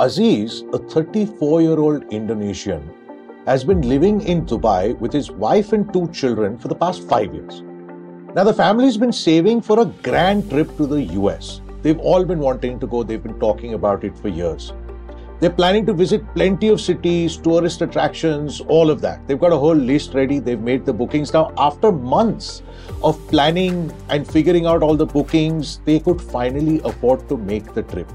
Aziz, a 34 year old Indonesian, has been living in Dubai with his wife and two children for the past five years. Now, the family's been saving for a grand trip to the US. They've all been wanting to go, they've been talking about it for years. They're planning to visit plenty of cities, tourist attractions, all of that. They've got a whole list ready. They've made the bookings. Now, after months of planning and figuring out all the bookings, they could finally afford to make the trip.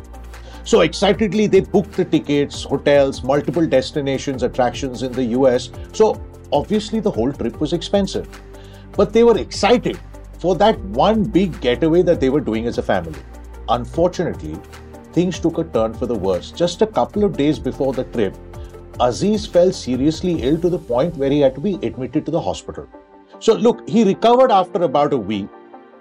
So excitedly, they booked the tickets, hotels, multiple destinations, attractions in the US. So obviously, the whole trip was expensive. But they were excited for that one big getaway that they were doing as a family. Unfortunately, things took a turn for the worse. Just a couple of days before the trip, Aziz fell seriously ill to the point where he had to be admitted to the hospital. So, look, he recovered after about a week,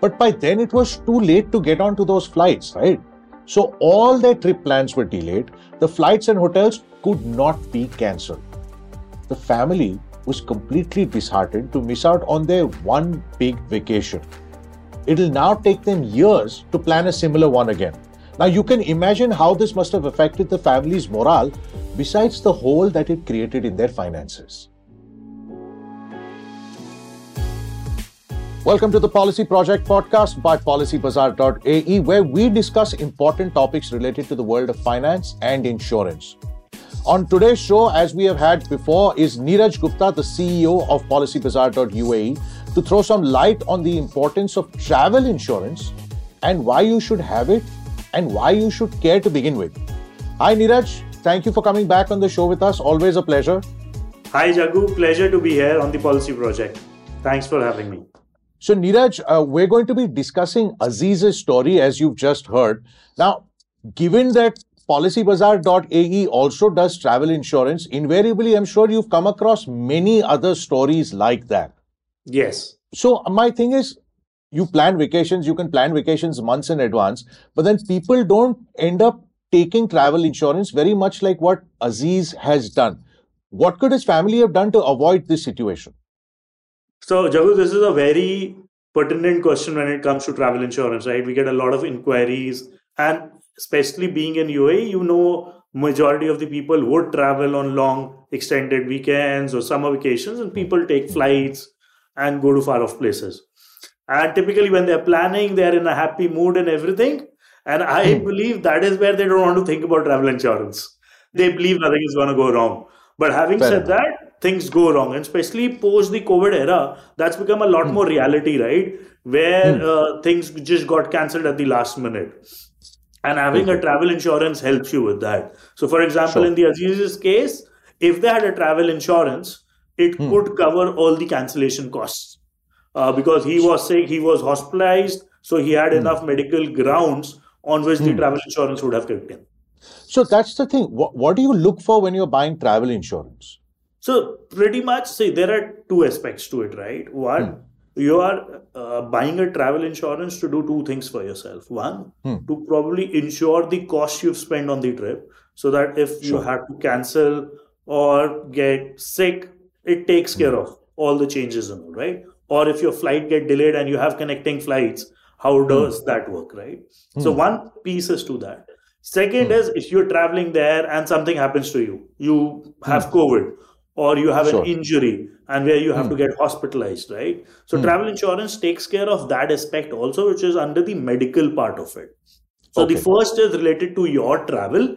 but by then it was too late to get onto those flights, right? So all their trip plans were delayed. The flights and hotels could not be cancelled. The family was completely disheartened to miss out on their one big vacation. It'll now take them years to plan a similar one again. Now, you can imagine how this must have affected the family's morale, besides the hole that it created in their finances. Welcome to the Policy Project podcast by PolicyBazaar.ae, where we discuss important topics related to the world of finance and insurance. On today's show, as we have had before, is Neeraj Gupta, the CEO of PolicyBazaar.uae, to throw some light on the importance of travel insurance and why you should have it and why you should care to begin with. Hi, Neeraj. Thank you for coming back on the show with us. Always a pleasure. Hi, Jagu. Pleasure to be here on the Policy Project. Thanks for having me. So, Neeraj, uh, we're going to be discussing Aziz's story as you've just heard. Now, given that PolicyBazaar.ae also does travel insurance, invariably, I'm sure you've come across many other stories like that. Yes. So, my thing is, you plan vacations, you can plan vacations months in advance, but then people don't end up taking travel insurance very much like what Aziz has done. What could his family have done to avoid this situation? So, Jagu, this is a very pertinent question when it comes to travel insurance, right? We get a lot of inquiries, and especially being in UAE, you know, majority of the people would travel on long extended weekends or summer vacations, and people take flights and go to far off places. And typically, when they're planning, they're in a happy mood and everything. And I hmm. believe that is where they don't want to think about travel insurance. They believe nothing is going to go wrong. But having Fair said enough. that, things go wrong and especially post the covid era that's become a lot mm. more reality right where mm. uh, things just got cancelled at the last minute and having okay. a travel insurance helps you with that so for example sure. in the aziz's case if they had a travel insurance it mm. could cover all the cancellation costs uh, because he was sick he was hospitalized so he had hmm. enough medical grounds on which the hmm. travel insurance would have kicked in so that's the thing what, what do you look for when you're buying travel insurance so pretty much, see, there are two aspects to it, right? One, hmm. you are uh, buying a travel insurance to do two things for yourself. One, hmm. to probably insure the cost you've spent on the trip, so that if sure. you have to cancel or get sick, it takes care hmm. of all the changes and all, right? Or if your flight get delayed and you have connecting flights, how hmm. does that work, right? So hmm. one piece is to that. Second is if you're traveling there and something happens to you, you have COVID or you have sure. an injury and where you have mm. to hmm. get hospitalized, right? So mm. travel insurance takes care of that aspect also, which is under the medical part of it. So okay. the first is related to your travel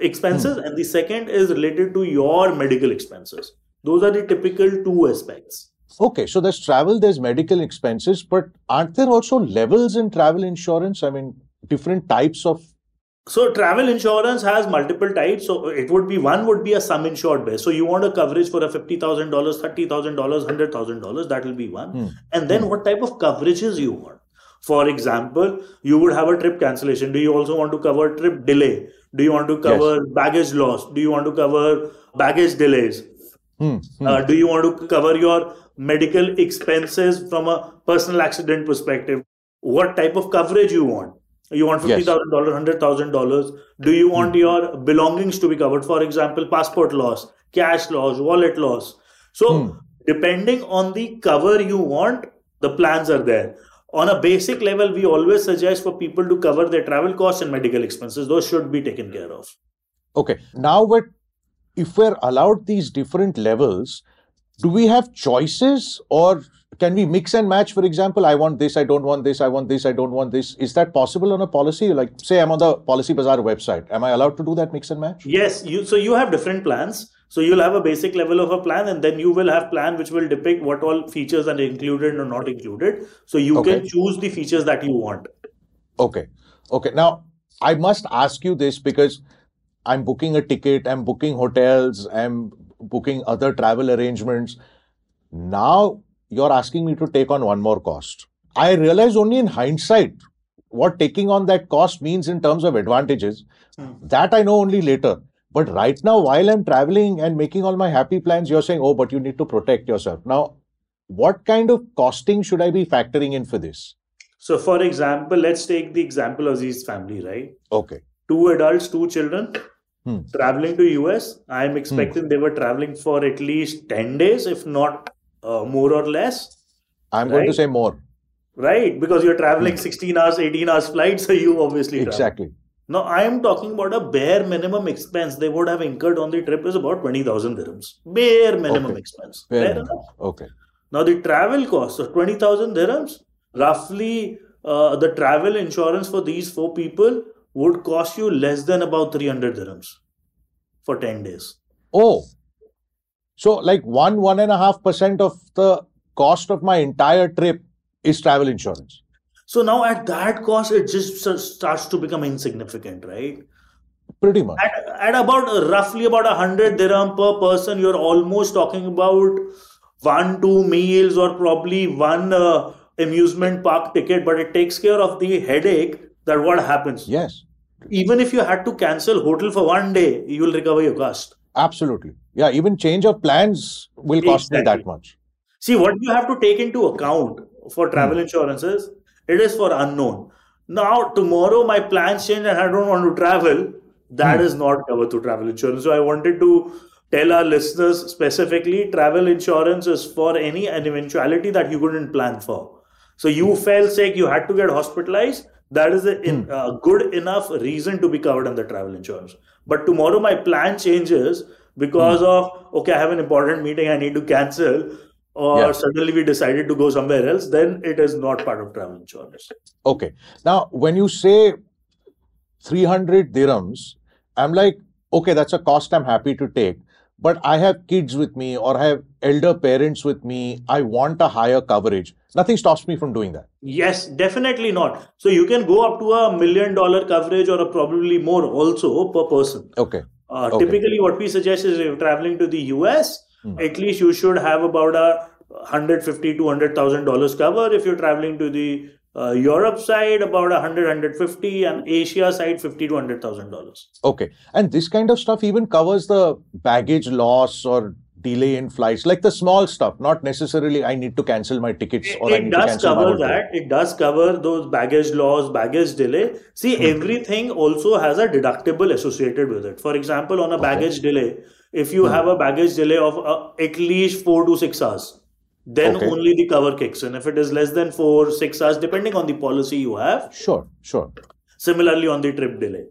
expenses, mm. and the second is related to your medical expenses. Those are the typical two aspects. Okay, so there's travel, there's medical expenses, but aren't there also levels in travel insurance? I mean, different types of so travel insurance has multiple types. So it would be one would be a sum insured base. So you want a coverage for a fifty thousand dollars, thirty thousand dollars, hundred thousand dollars. That will be one. Mm. And then mm. what type of coverages you want? For example, you would have a trip cancellation. Do you also want to cover trip delay? Do you want to cover yes. baggage loss? Do you want to cover baggage delays? Mm. Uh, do you want to cover your medical expenses from a personal accident perspective? What type of coverage you want? You want fifty thousand dollars, hundred thousand dollars. Do you want mm. your belongings to be covered? For example, passport loss, cash loss, wallet loss. So, mm. depending on the cover you want, the plans are there. On a basic level, we always suggest for people to cover their travel costs and medical expenses. Those should be taken care of. Okay. Now, but if we're allowed these different levels, do we have choices or can we mix and match for example i want this i don't want this i want this i don't want this? Is that possible on a policy? Like say i'm on the policy bazaar website. Am i allowed to do that mix and match? Yes you so you have different plans. So you'll have a basic level of a plan and then you will have plan which will depict what all features are included or not included. So you okay. can choose the features that you want. Okay. Okay. Now i must ask you this because i'm booking a ticket i'm booking hotels i'm booking other travel arrangements. Now you're asking me to take on one more cost. I realize only in hindsight what taking on that cost means in terms of advantages. Mm. That I know only later. But right now, while I'm traveling and making all my happy plans, you're saying, oh, but you need to protect yourself. Now, what kind of costing should I be factoring in for this? So, for example, let's take the example of this family, right? Okay. Two adults, two children, hmm. traveling to US. I'm expecting hmm. they were traveling for at least 10 days, if not uh, more or less. I'm right? going to say more. Right, because you're traveling hmm. 16 hours, 18 hours flight, so you obviously exactly. Travel. Now, I am talking about a bare minimum expense they would have incurred on the trip is about 20,000 dirhams. Bare minimum okay. expense. Bare minimum. Okay. Now, the travel cost of 20,000 dirhams, roughly uh, the travel insurance for these four people would cost you less than about 300 dirhams for 10 days. Oh, so, like one, one and a half percent of the cost of my entire trip is travel insurance. So now at that cost, it just starts to become insignificant, right? Pretty much. At, at about roughly about a hundred dirham per person, you're almost talking about one, two meals or probably one uh, amusement park ticket, but it takes care of the headache that what happens. Yes. Even if you had to cancel hotel for one day, you will recover your cost. Absolutely. Yeah, even change of plans will cost exactly. me that much. See, what you have to take into account for travel hmm. insurances, it is for unknown. Now, tomorrow my plans change and I don't want to travel. That hmm. is not covered through travel insurance. So I wanted to tell our listeners specifically travel insurance is for any an eventuality that you couldn't plan for. So you hmm. fell sick, you had to get hospitalized. That is a, in, uh, good enough reason to be covered under travel insurance. But tomorrow my plan changes because mm. of okay i have an important meeting i need to cancel or yeah. suddenly we decided to go somewhere else then it is not part of travel insurance. Okay. Now when you say 300 dirhams i'm like okay that's a cost i'm happy to take but i have kids with me or i have elder parents with me i want a higher coverage. Nothing stops me from doing that. Yes definitely not. So you can go up to a million dollar coverage or probably more also per person. Okay uh, okay. Typically, what we suggest is if you're traveling to the US, hmm. at least you should have about a 150 to 100,000 dollars cover. If you're traveling to the uh, Europe side, about 100, 150, and Asia side, 50 to 100,000 dollars. Okay, and this kind of stuff even covers the baggage loss or delay in flights, like the small stuff, not necessarily I need to cancel my tickets or it, I need does to cancel cover that. It does cover those baggage loss, baggage delay. See, hmm. everything also has a deductible associated with it. For example, on a baggage okay. delay, if you hmm. have a baggage delay of uh, at least four to six hours, then okay. only the cover kicks in. If it is less than four, six hours, depending on the policy you have. Sure, sure. Similarly, on the trip delay.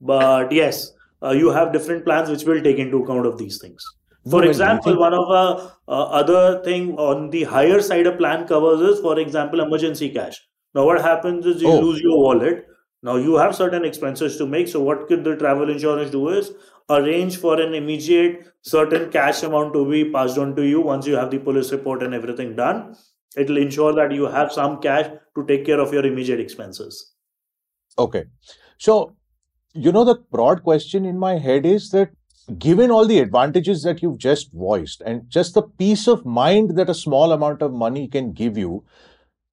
But yes, uh, you have different plans which will take into account of these things. For example, one of the uh, other thing on the higher side of plan covers is, for example, emergency cash. Now, what happens is you oh. lose your wallet. Now, you have certain expenses to make. So, what could the travel insurance do is arrange for an immediate certain cash amount to be passed on to you once you have the police report and everything done. It will ensure that you have some cash to take care of your immediate expenses. Okay. So, you know, the broad question in my head is that given all the advantages that you've just voiced and just the peace of mind that a small amount of money can give you,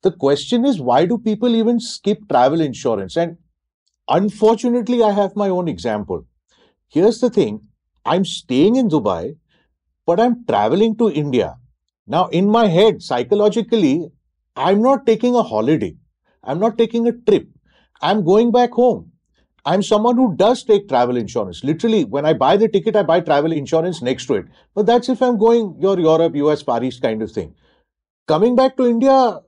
the question is why do people even skip travel insurance? And unfortunately, I have my own example. Here's the thing I'm staying in Dubai, but I'm traveling to India. Now, in my head, psychologically, I'm not taking a holiday, I'm not taking a trip, I'm going back home. I'm someone who does take travel insurance. Literally, when I buy the ticket, I buy travel insurance next to it. But that's if I'm going your Europe, US, Paris kind of thing. Coming back to India,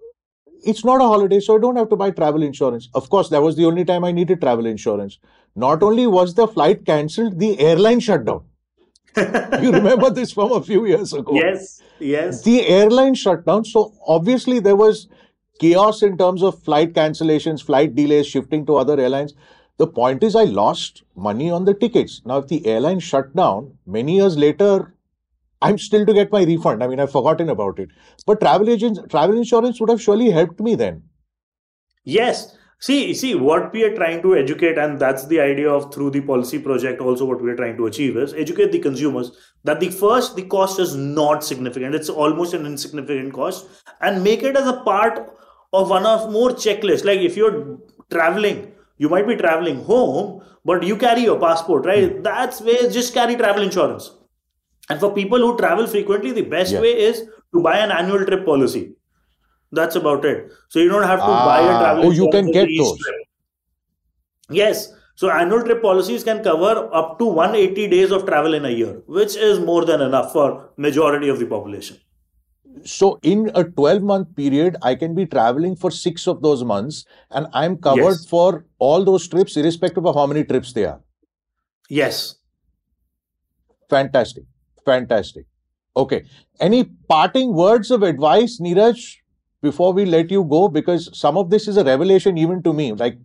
it's not a holiday, so I don't have to buy travel insurance. Of course, that was the only time I needed travel insurance. Not only was the flight cancelled, the airline shut down. you remember this from a few years ago? Yes, yes. The airline shut down. So obviously there was chaos in terms of flight cancellations, flight delays, shifting to other airlines. The point is, I lost money on the tickets. Now, if the airline shut down, many years later, I'm still to get my refund. I mean, I've forgotten about it. But travel agents, travel insurance would have surely helped me then. Yes. See, see, what we are trying to educate, and that's the idea of through the policy project. Also, what we are trying to achieve is educate the consumers that the first the cost is not significant. It's almost an insignificant cost, and make it as a part of one of more checklists. Like if you're traveling, you might be traveling home, but you carry your passport, right? Mm. That's where just carry travel insurance and for people who travel frequently, the best yeah. way is to buy an annual trip policy. That's about it. So you don't have to ah, buy a travel. Oh, you can get those. Trip. Yes. So annual trip policies can cover up to 180 days of travel in a year, which is more than enough for majority of the population. So in a 12 month period, I can be traveling for six of those months and I'm covered yes. for all those trips, irrespective of how many trips they are. Yes. Fantastic. Fantastic. Okay. Any parting words of advice, Neeraj, before we let you go? Because some of this is a revelation even to me. Like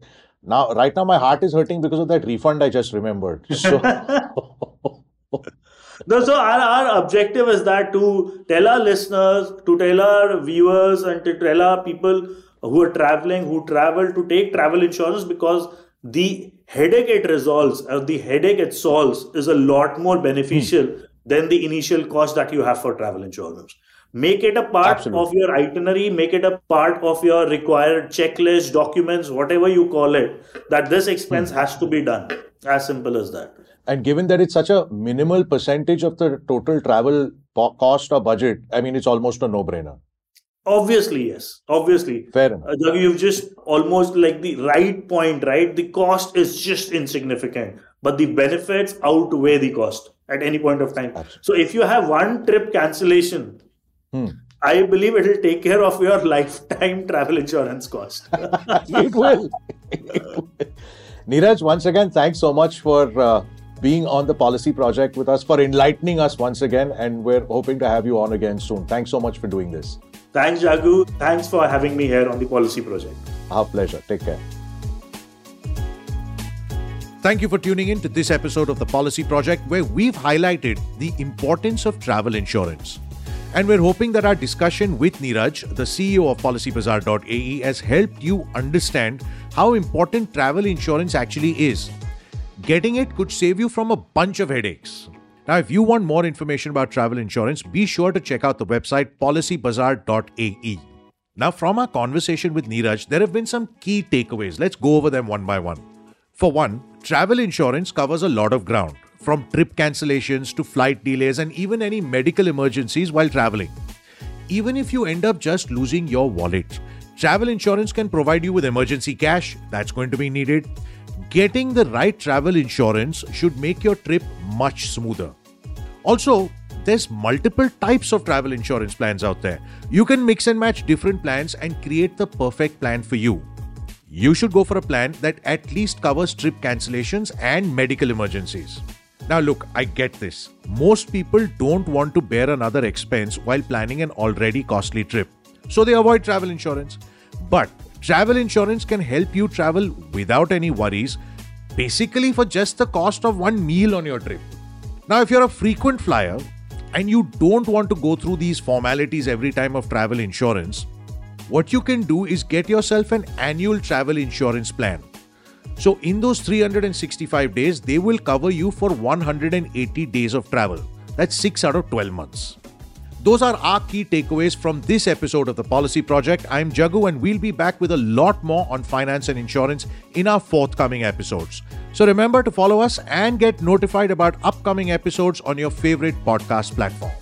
now, right now, my heart is hurting because of that refund I just remembered. So. no, so our, our objective is that to tell our listeners, to tell our viewers, and to tell our people who are traveling, who travel, to take travel insurance because the headache it resolves, or the headache it solves, is a lot more beneficial. Hmm than the initial cost that you have for travel insurance. Make it a part Absolutely. of your itinerary, make it a part of your required checklist, documents, whatever you call it, that this expense hmm. has to be done. As simple as that. And given that it's such a minimal percentage of the total travel cost or budget, I mean, it's almost a no brainer. Obviously, yes. Obviously. Fair enough. Uh, you've just almost like the right point, right? The cost is just insignificant, but the benefits outweigh the cost at any point of time. Absolutely. So if you have one trip cancellation, hmm. I believe it will take care of your lifetime travel insurance cost. it will. Neeraj, once again, thanks so much for uh, being on the policy project with us, for enlightening us once again, and we're hoping to have you on again soon. Thanks so much for doing this. Thanks, Jagu. Thanks for having me here on the policy project. Our pleasure. Take care. Thank you for tuning in to this episode of the Policy Project, where we've highlighted the importance of travel insurance. And we're hoping that our discussion with Neeraj, the CEO of PolicyBazaar.ae, has helped you understand how important travel insurance actually is. Getting it could save you from a bunch of headaches. Now, if you want more information about travel insurance, be sure to check out the website PolicyBazaar.ae. Now, from our conversation with Neeraj, there have been some key takeaways. Let's go over them one by one. For one, travel insurance covers a lot of ground, from trip cancellations to flight delays and even any medical emergencies while traveling. Even if you end up just losing your wallet, travel insurance can provide you with emergency cash that's going to be needed. Getting the right travel insurance should make your trip much smoother. Also, there's multiple types of travel insurance plans out there. You can mix and match different plans and create the perfect plan for you you should go for a plan that at least covers trip cancellations and medical emergencies. Now, look, I get this. Most people don't want to bear another expense while planning an already costly trip, so they avoid travel insurance. But travel insurance can help you travel without any worries, basically for just the cost of one meal on your trip. Now, if you're a frequent flyer and you don't want to go through these formalities every time of travel insurance, what you can do is get yourself an annual travel insurance plan. So, in those 365 days, they will cover you for 180 days of travel. That's 6 out of 12 months. Those are our key takeaways from this episode of the Policy Project. I'm Jagu, and we'll be back with a lot more on finance and insurance in our forthcoming episodes. So remember to follow us and get notified about upcoming episodes on your favorite podcast platform.